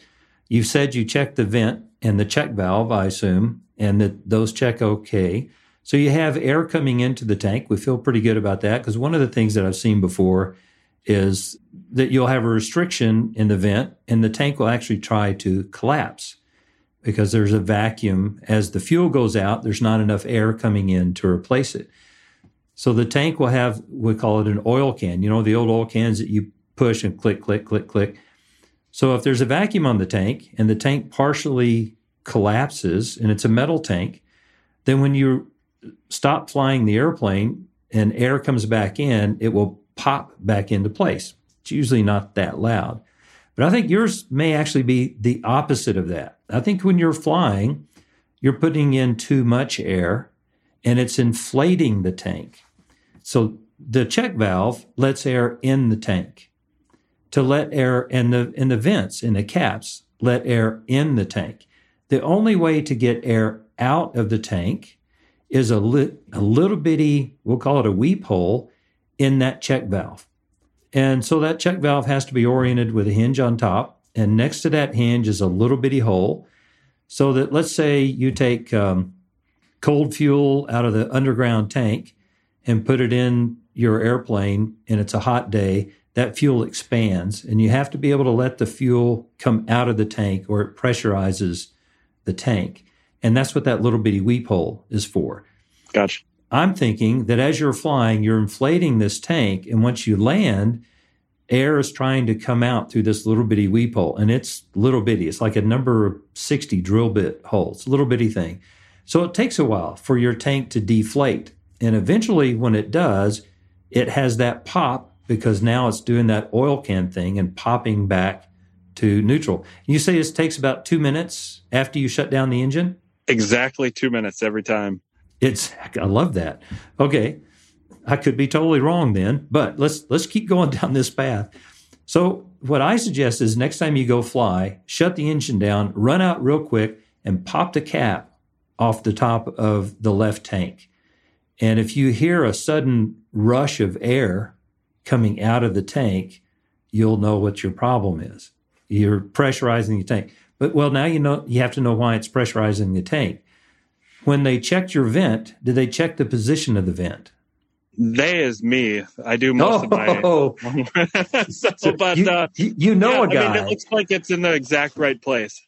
Speaker 2: You've said you check the vent and the check valve, I assume, and that those check okay. So you have air coming into the tank. We feel pretty good about that because one of the things that I've seen before is that you'll have a restriction in the vent and the tank will actually try to collapse because there's a vacuum. As the fuel goes out, there's not enough air coming in to replace it. So the tank will have, we call it an oil can. You know, the old oil cans that you push and click, click, click, click. So if there's a vacuum on the tank and the tank partially collapses and it's a metal tank, then when you stop flying the airplane and air comes back in, it will pop back into place. It's usually not that loud. But I think yours may actually be the opposite of that. I think when you're flying, you're putting in too much air and it's inflating the tank. So the check valve lets air in the tank. To let air in the in the vents in the caps let air in the tank. The only way to get air out of the tank is a, li- a little bitty, we'll call it a weep hole in that check valve. And so that check valve has to be oriented with a hinge on top. And next to that hinge is a little bitty hole. So that let's say you take um, cold fuel out of the underground tank and put it in your airplane and it's a hot day, that fuel expands. And you have to be able to let the fuel come out of the tank or it pressurizes the tank. And that's what that little bitty weep hole is for.
Speaker 8: Gotcha.
Speaker 2: I'm thinking that as you're flying, you're inflating this tank, and once you land, air is trying to come out through this little bitty weep hole, and it's little bitty. It's like a number 60 drill bit hole. It's a little bitty thing. So it takes a while for your tank to deflate. And eventually, when it does, it has that pop because now it's doing that oil can thing and popping back to neutral. You say this takes about two minutes after you shut down the engine?
Speaker 8: Exactly two minutes every time.
Speaker 2: It's I love that. Okay. I could be totally wrong then, but let's let's keep going down this path. So what I suggest is next time you go fly, shut the engine down, run out real quick, and pop the cap off the top of the left tank. And if you hear a sudden rush of air coming out of the tank, you'll know what your problem is. You're pressurizing the tank. But well, now you know you have to know why it's pressurizing the tank. When they checked your vent, did they check the position of the vent?
Speaker 8: They is me. I do most
Speaker 2: oh.
Speaker 8: of my. so, but
Speaker 2: you,
Speaker 8: uh,
Speaker 2: you know
Speaker 8: yeah,
Speaker 2: a guy.
Speaker 8: I mean, it looks like it's in the exact right place.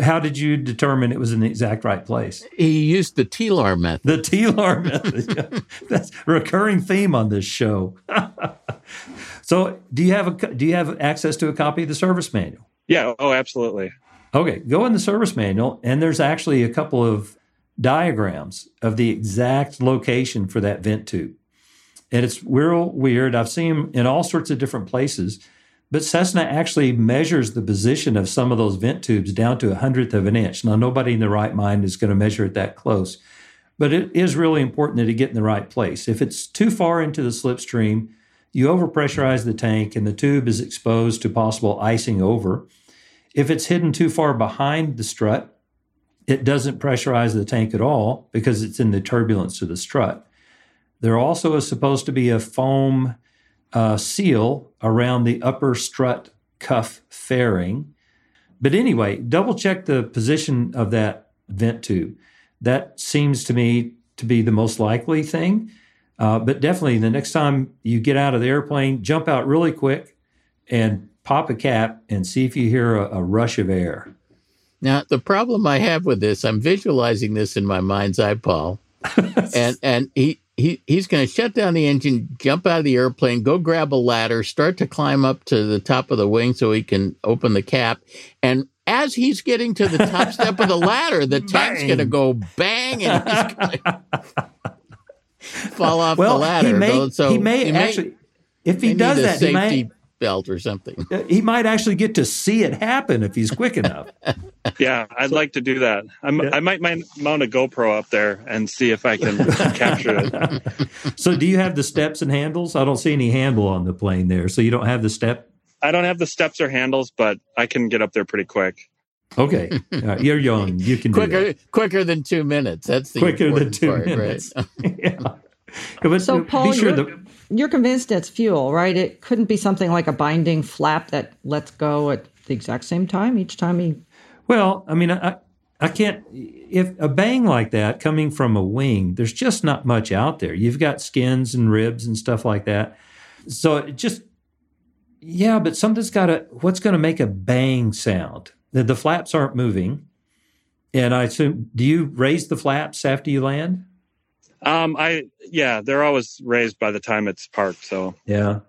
Speaker 2: How did you determine it was in the exact right place?
Speaker 1: He used the TLAR method.
Speaker 2: The TLAR method. That's a recurring theme on this show. so, do you have a do you have access to a copy of the service manual?
Speaker 8: Yeah. Oh, absolutely.
Speaker 2: Okay, go in the service manual, and there's actually a couple of diagrams of the exact location for that vent tube. And it's real weird. I've seen them in all sorts of different places, but Cessna actually measures the position of some of those vent tubes down to a hundredth of an inch. Now, nobody in their right mind is going to measure it that close, but it is really important that it get in the right place. If it's too far into the slipstream, you overpressurize the tank and the tube is exposed to possible icing over. If it's hidden too far behind the strut, it doesn't pressurize the tank at all because it's in the turbulence of the strut. There also is supposed to be a foam uh, seal around the upper strut cuff fairing. But anyway, double check the position of that vent tube. That seems to me to be the most likely thing. Uh, but definitely, the next time you get out of the airplane, jump out really quick and pop a cap and see if you hear a, a rush of air.
Speaker 1: Now, the problem I have with this, I'm visualizing this in my mind's eye, Paul. and and he, he he's going to shut down the engine, jump out of the airplane, go grab a ladder, start to climb up to the top of the wing so he can open the cap. And as he's getting to the top step of the ladder, the tank's going to go bang and he's going to fall off
Speaker 2: well,
Speaker 1: the ladder.
Speaker 2: He may,
Speaker 1: so
Speaker 2: he may
Speaker 1: he
Speaker 2: actually, if he does that, he may,
Speaker 1: belt or something.
Speaker 2: he might actually get to see it happen if he's quick enough.
Speaker 8: Yeah, I'd like to do that. I'm,
Speaker 2: Yeah.
Speaker 8: I might mi- mount a GoPro up there and see if I can capture it.
Speaker 2: so, do you have the steps and handles? I don't see any handle on the plane there. So, you don't have the step?
Speaker 8: I don't have the steps or handles, but I can get up there pretty quick.
Speaker 2: Okay. All right, uh, You're young. You can do that.
Speaker 1: quicker quicker than two minutes. That's the
Speaker 2: quicker than two
Speaker 1: part,
Speaker 2: minutes.
Speaker 1: Right?
Speaker 2: yeah. But
Speaker 3: So,
Speaker 2: be
Speaker 3: Paul,
Speaker 2: sure
Speaker 3: you're,
Speaker 2: the,
Speaker 3: you're convinced it's fuel, right? It couldn't be something like a binding flap that lets go at the exact same time each time he.
Speaker 2: well, I mean, I, I can't, if a bang like that coming from a wing, there's just not much out there. You've got skins and ribs and stuff like that. So it just, yeah, but something's got to, what's going to make a bang sound? The, the flaps aren't moving. And I assume, do you raise the flaps after you land?
Speaker 8: Um, I yeah, they're always raised by the time it's parked. So
Speaker 2: Yeah.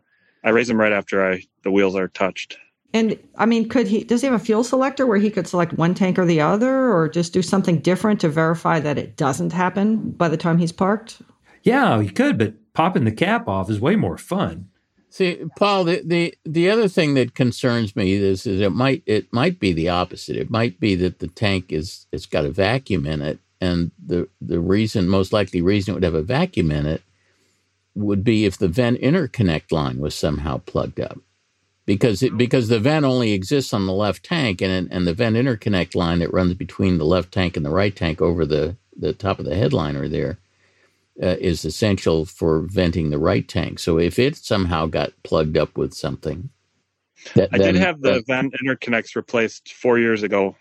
Speaker 8: I raise them right after I the wheels are touched.
Speaker 3: And I mean, could he? Does he have a fuel selector where he could select one tank or the other, or just do something different to verify that it doesn't happen by the time he's parked?
Speaker 2: Yeah, you could, but popping the cap off is way more fun.
Speaker 1: See, Paul, the, the, the other thing that concerns me is, is it might it might be the opposite. It might be that the tank is it's got a vacuum in it, and the the reason, most likely reason it would have a vacuum in it, would be if the vent interconnect line was somehow plugged up because it, because the vent only exists on the left tank and and the vent interconnect line that runs between the left tank and the right tank over the the top of the headliner there uh, is essential for venting the right tank. So if it somehow got plugged up with something,
Speaker 8: that, I then, did have the vent interconnects replaced four years ago.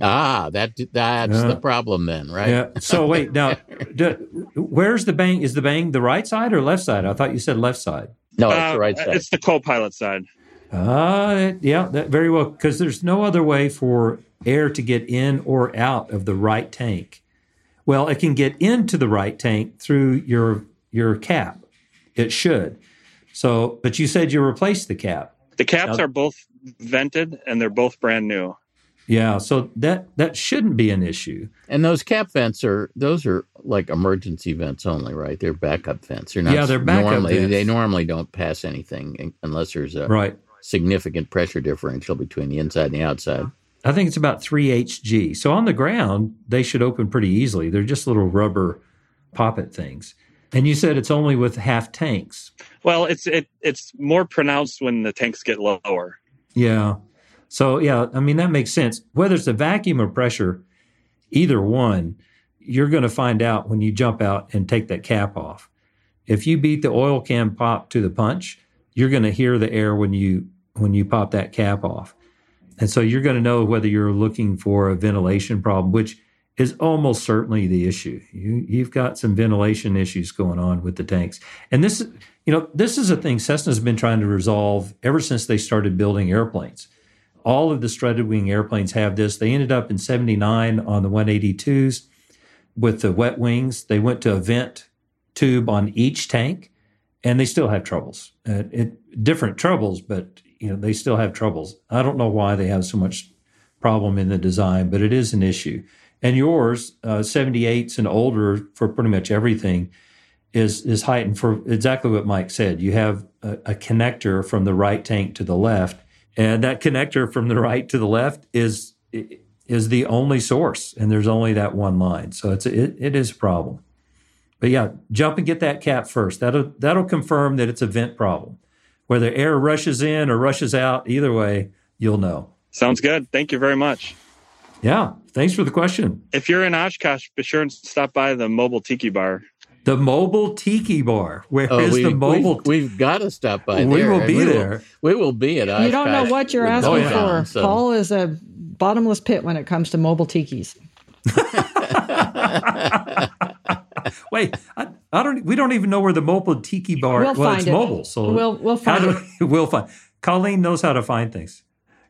Speaker 1: Ah, that that's yeah. the problem then, right?
Speaker 2: Yeah. So wait, now, do, where's the bang? Is the bang the right side or left side? I thought you said left side.
Speaker 1: No, it's uh, the right side.
Speaker 8: It's the co-pilot side.
Speaker 2: Uh, yeah, that very well, because there's no other way for air to get in or out of the right tank. Well, it can get into the right tank through your your cap. It should. So, but you said you replaced the cap.
Speaker 8: The caps now, are both vented and they're both brand new.
Speaker 2: Yeah, so that that shouldn't be an issue.
Speaker 1: And those cap vents are those are like emergency vents only, right? They're backup vents. They're not.
Speaker 2: Yeah, they're backup
Speaker 1: normally,
Speaker 2: vents.
Speaker 1: They normally don't pass anything unless there's a
Speaker 2: right
Speaker 1: significant pressure differential between the inside and the outside.
Speaker 2: I think it's about 3 Hg. So on the ground, they should open pretty easily. They're just little rubber poppet things. And you said it's only with half tanks.
Speaker 8: Well, it's it it's more pronounced when the tanks get lower.
Speaker 2: Yeah. So yeah, I mean that makes sense. Whether it's a vacuum or pressure, either one, you're going to find out when you jump out and take that cap off. If you beat the oil can pop to the punch, you're going to hear the air when you when you pop that cap off. And so you're going to know whether you're looking for a ventilation problem, which is almost certainly the issue. You, you've got some ventilation issues going on with the tanks. And this, you know, this is a thing Cessna's been trying to resolve ever since they started building airplanes. All of the strutted wing airplanes have this. They ended up in 79 on the 182s with the wet wings. They went to a vent tube on each tank and they still have troubles. Uh, it, different troubles, but you know they still have troubles. I don't know why they have so much problem in the design, but it is an issue. And yours, uh, 78s and older for pretty much everything, is is heightened for exactly what Mike said. You have a, a connector from the right tank to the left, and that connector from the right to the left is is the only source, and there's only that one line. So it's it, it is a problem. But yeah, jump and get that cap first. That'll that'll confirm that it's a vent problem. Whether air rushes in or rushes out, either way, you'll know.
Speaker 8: Sounds good. Thank you very much.
Speaker 2: Yeah, thanks for the question.
Speaker 8: If you're in Oshkosh, be sure and stop by the mobile tiki bar.
Speaker 2: The mobile tiki bar. Where oh, is we, the mobile?
Speaker 1: We've, we've, got to stop by. There.
Speaker 2: We
Speaker 1: there,
Speaker 2: will be
Speaker 1: we
Speaker 2: there.
Speaker 1: Will, we will be at. Oshkosh
Speaker 3: you don't know what you're asking for. So. Paul is a bottomless pit when it comes to mobile tikis.
Speaker 2: Wait, I, I, don't. We don't even know where the mobile tiki bar.
Speaker 3: We'll,
Speaker 2: well, it's
Speaker 3: it.
Speaker 2: mobile, so
Speaker 3: we'll we'll find it.
Speaker 2: We, we'll find. Colleen knows how to find things.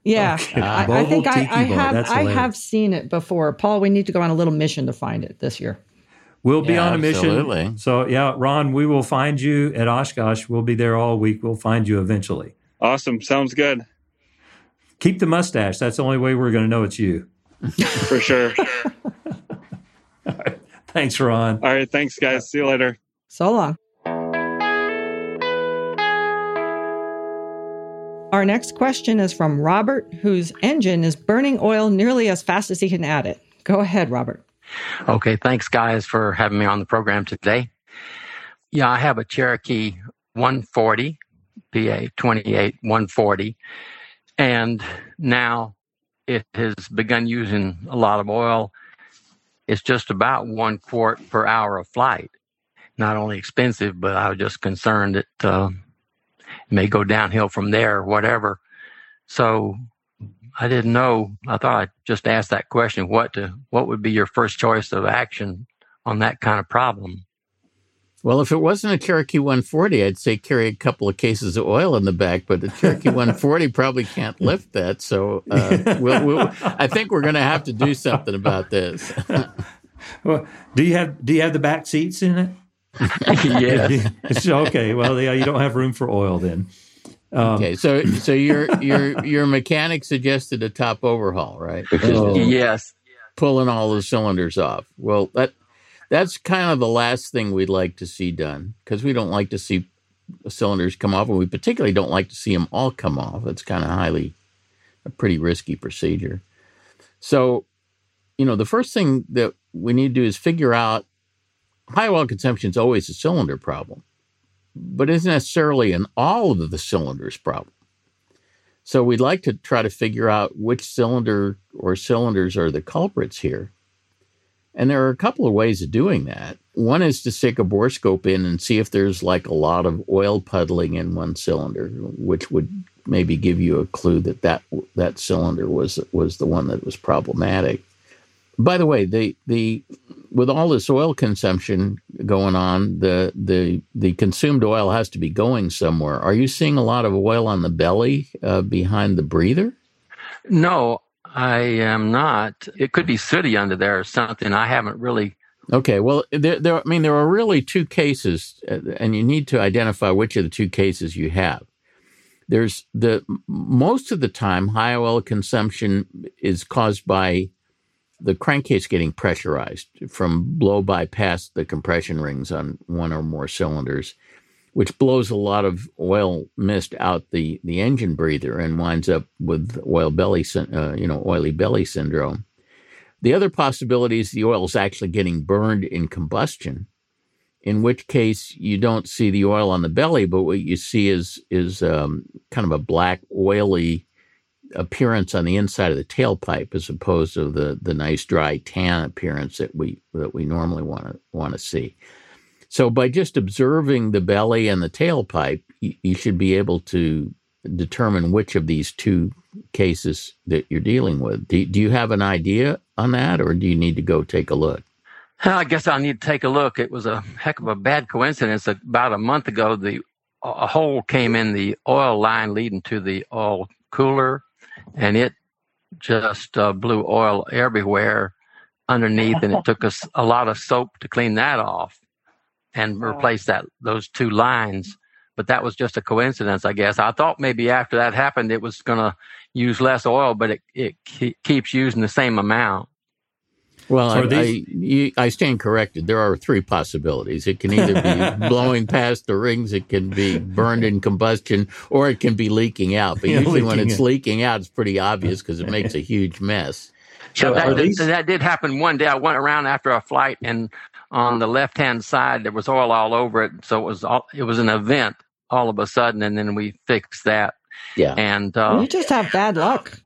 Speaker 3: Yeah, okay. I, I, think I, I have I have seen it before. Paul, we need to go on a little mission to find it this year.
Speaker 2: We'll be
Speaker 1: yeah,
Speaker 2: on a mission.
Speaker 1: Absolutely.
Speaker 2: So yeah, Ron, we will find you at Oshkosh. We'll be there all week. We'll find you eventually.
Speaker 8: Awesome. Sounds good.
Speaker 2: Keep the mustache. That's the only way we're going to know it's you.
Speaker 8: For sure.
Speaker 2: Thanks, Ron.
Speaker 8: All right. Thanks, guys. See you later.
Speaker 3: So long. Our next question is from Robert, whose engine is burning oil nearly as fast as he can add it. Go ahead, Robert.
Speaker 9: Okay. Thanks, guys, for having me on the program today. Yeah, I have a Cherokee 140, PA 28 140, and now it has begun using a lot of oil it's just about one quart per hour of flight. Not only expensive, but I was just concerned that uh, it may go downhill from there or whatever. So I didn't know. I thought I'd just ask that question: what to, what would be your first choice of action on that kind of problem?
Speaker 1: Well, if it wasn't a Cherokee 140, I'd say carry a couple of cases of oil in the back, but the Cherokee 140 probably can't lift that. So uh, we'll, we'll, I think we're going to have to do something about this.
Speaker 2: well, do you have do you have the back seats in it?
Speaker 9: yeah.
Speaker 2: okay. Well, yeah, you don't have room for oil then. Um,
Speaker 1: Okay, so so your your your mechanic suggested a top overhaul, right? Which
Speaker 2: Oh.
Speaker 9: Yes.
Speaker 1: pulling all the cylinders off. Well, that that's kind of the last thing we'd like to see done because we don't like to see cylinders come off, and we particularly don't like to see them all come off. It's kind of highly a pretty risky procedure. So, you know, the first thing that we need to do is figure out high oil consumption is always a cylinder problem, but isn't necessarily an all of the cylinders problem. So we'd like to try to figure out which cylinder or cylinders are the culprits here. And there are a couple of ways of doing that. One is to stick a borescope in and see if there's like a lot of oil puddling in one cylinder, which would maybe give you a clue that that, that cylinder was was the one that was problematic. By the way, the the with all this oil consumption going on, the the the consumed oil has to be going somewhere. Are you seeing a lot of oil on the belly uh, behind the breather?
Speaker 9: No, I am not. It could be sooty under there or something. I haven't really.
Speaker 1: Okay, well, there, there. I mean, there are really two cases, uh, and you need to identify which of the two cases you have. There's the most of the time, high oil consumption is caused by the crankcase getting pressurized from blow by past the compression rings on one or more cylinders, which blows a lot of oil mist out the, the engine breather and winds up with oil belly, uh, you know, oily belly syndrome. The other possibility is the oil is actually getting burned in combustion, in which case you don't see the oil on the belly, but what you see is is um, kind of a black, oily appearance on the inside of the tailpipe, as opposed to the the nice dry tan appearance that we that we normally want to want to see. So by just observing the belly and the tailpipe, you, you should be able to determine which of these two cases that you're dealing with. Do, do you have an idea on that, or do you need to go take a look?
Speaker 9: I guess I'll need to take a look. It was a heck of a bad coincidence. About a month ago, the a hole came in the oil line leading to the oil cooler, and it just uh, blew oil everywhere underneath, and it took us a lot of soap to clean that off and replace that those two lines. But that was just a coincidence, I guess. I thought maybe after that happened, it was going to use less oil, but it it ke- keeps using the same amount.
Speaker 1: Well,
Speaker 2: So
Speaker 1: I,
Speaker 2: these-
Speaker 1: I, you, I stand corrected. There are three possibilities. It can either be blowing past the rings, it can be burned in combustion, or it can be leaking out. But
Speaker 2: Yeah,
Speaker 1: usually, when it's
Speaker 2: out.
Speaker 1: leaking out, it's pretty obvious because it makes a huge mess.
Speaker 2: So
Speaker 9: yeah,
Speaker 2: are
Speaker 9: that,
Speaker 2: these-
Speaker 9: that did happen one day. I went around after a flight, and on the left hand side there was oil all over it. So it was all, it was an event all of a sudden, and then we fixed that.
Speaker 1: Yeah.
Speaker 9: And uh,
Speaker 3: you just have bad luck.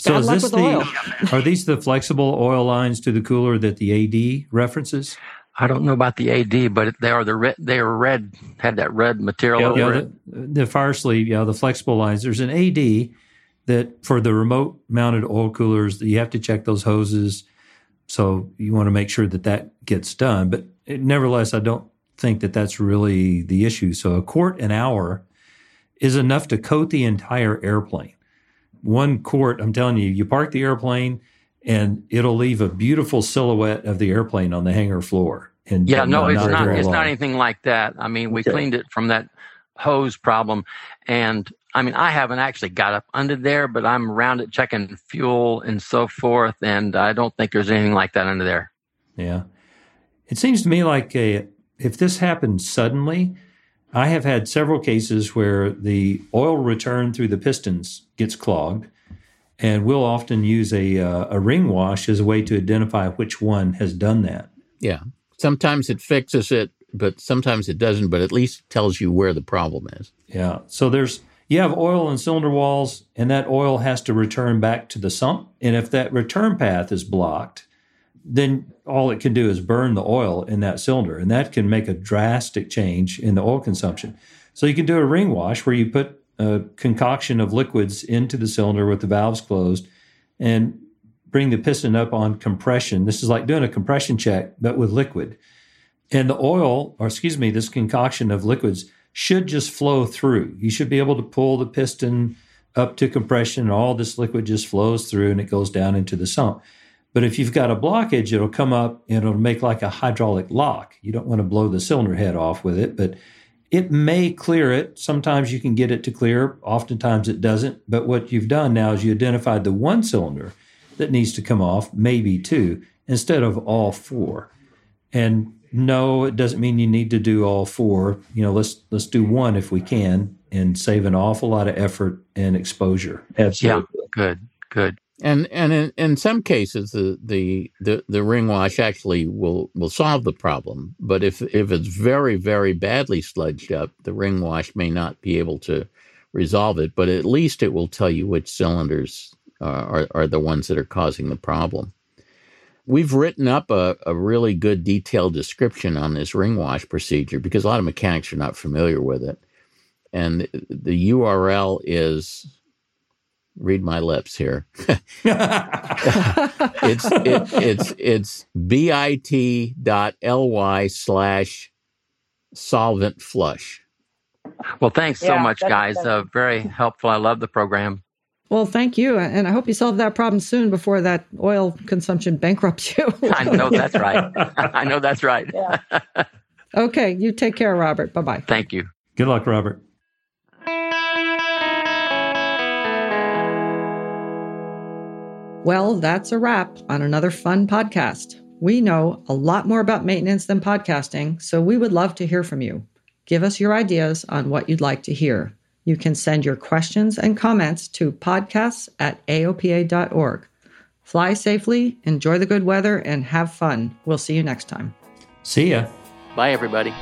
Speaker 2: So
Speaker 3: Bad
Speaker 2: is
Speaker 3: luck
Speaker 2: this
Speaker 3: with
Speaker 2: the
Speaker 3: oil.
Speaker 2: are these the flexible oil lines to the cooler that the AD references?
Speaker 9: I don't know about the AD, but they are the red. They are red. Had that red material over
Speaker 2: Yeah,
Speaker 9: it.
Speaker 2: the, the fire sleeve, yeah, the flexible lines. There's an AD that for the remote mounted oil coolers, you have to check those hoses. So you want to make sure that that gets done. But it, nevertheless, I don't think that that's really the issue. So a quart an hour is enough to coat the entire airplane. One quart, I'm telling you, you park the airplane and it'll leave a beautiful silhouette of the airplane on the hangar floor. And
Speaker 9: Yeah, no, it's not.
Speaker 2: very
Speaker 9: It's not anything like that. I mean, we
Speaker 2: Okay.
Speaker 9: cleaned it from that hose problem, and I mean, I haven't actually got up under there, but I'm around it checking fuel and so forth, and I don't think there's anything like that under there.
Speaker 2: Yeah. It seems to me like a, if this happens suddenly, I have had several cases where the oil return through the pistons gets clogged, and we'll often use a, uh, a ring wash as a way to identify which one has done that.
Speaker 1: Yeah. Sometimes it fixes it, but sometimes it doesn't, but at least tells you where the problem is.
Speaker 2: Yeah. So there's, you have oil in cylinder walls, and that oil has to return back to the sump. And if that return path is blocked, then all it can do is burn the oil in that cylinder, and that can make a drastic change in the oil consumption. So you can do a ring wash where you put a concoction of liquids into the cylinder with the valves closed and bring the piston up on compression. This is like doing a compression check, but with liquid. And the oil, or excuse me, this concoction of liquids should just flow through. You should be able to pull the piston up to compression, and all this liquid just flows through and it goes down into the sump. But if you've got a blockage, it'll come up and it'll make like a hydraulic lock. You don't want to blow the cylinder head off with it, but it may clear it. Sometimes you can get it to clear, oftentimes it doesn't. But what you've done now is you identified the one cylinder that needs to come off, maybe two, instead of all four. And no, it doesn't mean you need to do all four. You know, let's let's do one if we can and save an awful lot of effort and exposure. Absolutely.
Speaker 9: Yeah, good, good.
Speaker 1: And and in, in some cases the, the the the ring wash actually will will solve the problem. But if if it's very very badly sludged up, the ring wash may not be able to resolve it. But at least it will tell you which cylinders uh, are are the ones that are causing the problem. We've written up a, a really good detailed description on this ring wash procedure because a lot of mechanics are not familiar with it. And the URL is read my lips here. it's it, it's it's bit.ly slash solvent flush.
Speaker 9: Well, thanks so much, guys. Uh, very helpful. I love the program.
Speaker 3: Well, thank you. And I hope you solve that problem soon before that oil consumption bankrupts you.
Speaker 9: I know that's right. I know that's right.
Speaker 10: Yeah.
Speaker 3: okay. You take care, Robert. Bye bye.
Speaker 9: Thank you.
Speaker 2: Good luck, Robert.
Speaker 3: Well, that's a wrap on another fun podcast. We know a lot more about maintenance than podcasting, so we would love to hear from you. Give us your ideas on what you'd like to hear. You can send your questions and comments to podcasts at aopa.org. Fly safely, enjoy the good weather, and have fun. We'll see you next time.
Speaker 2: See ya.
Speaker 1: Bye, everybody.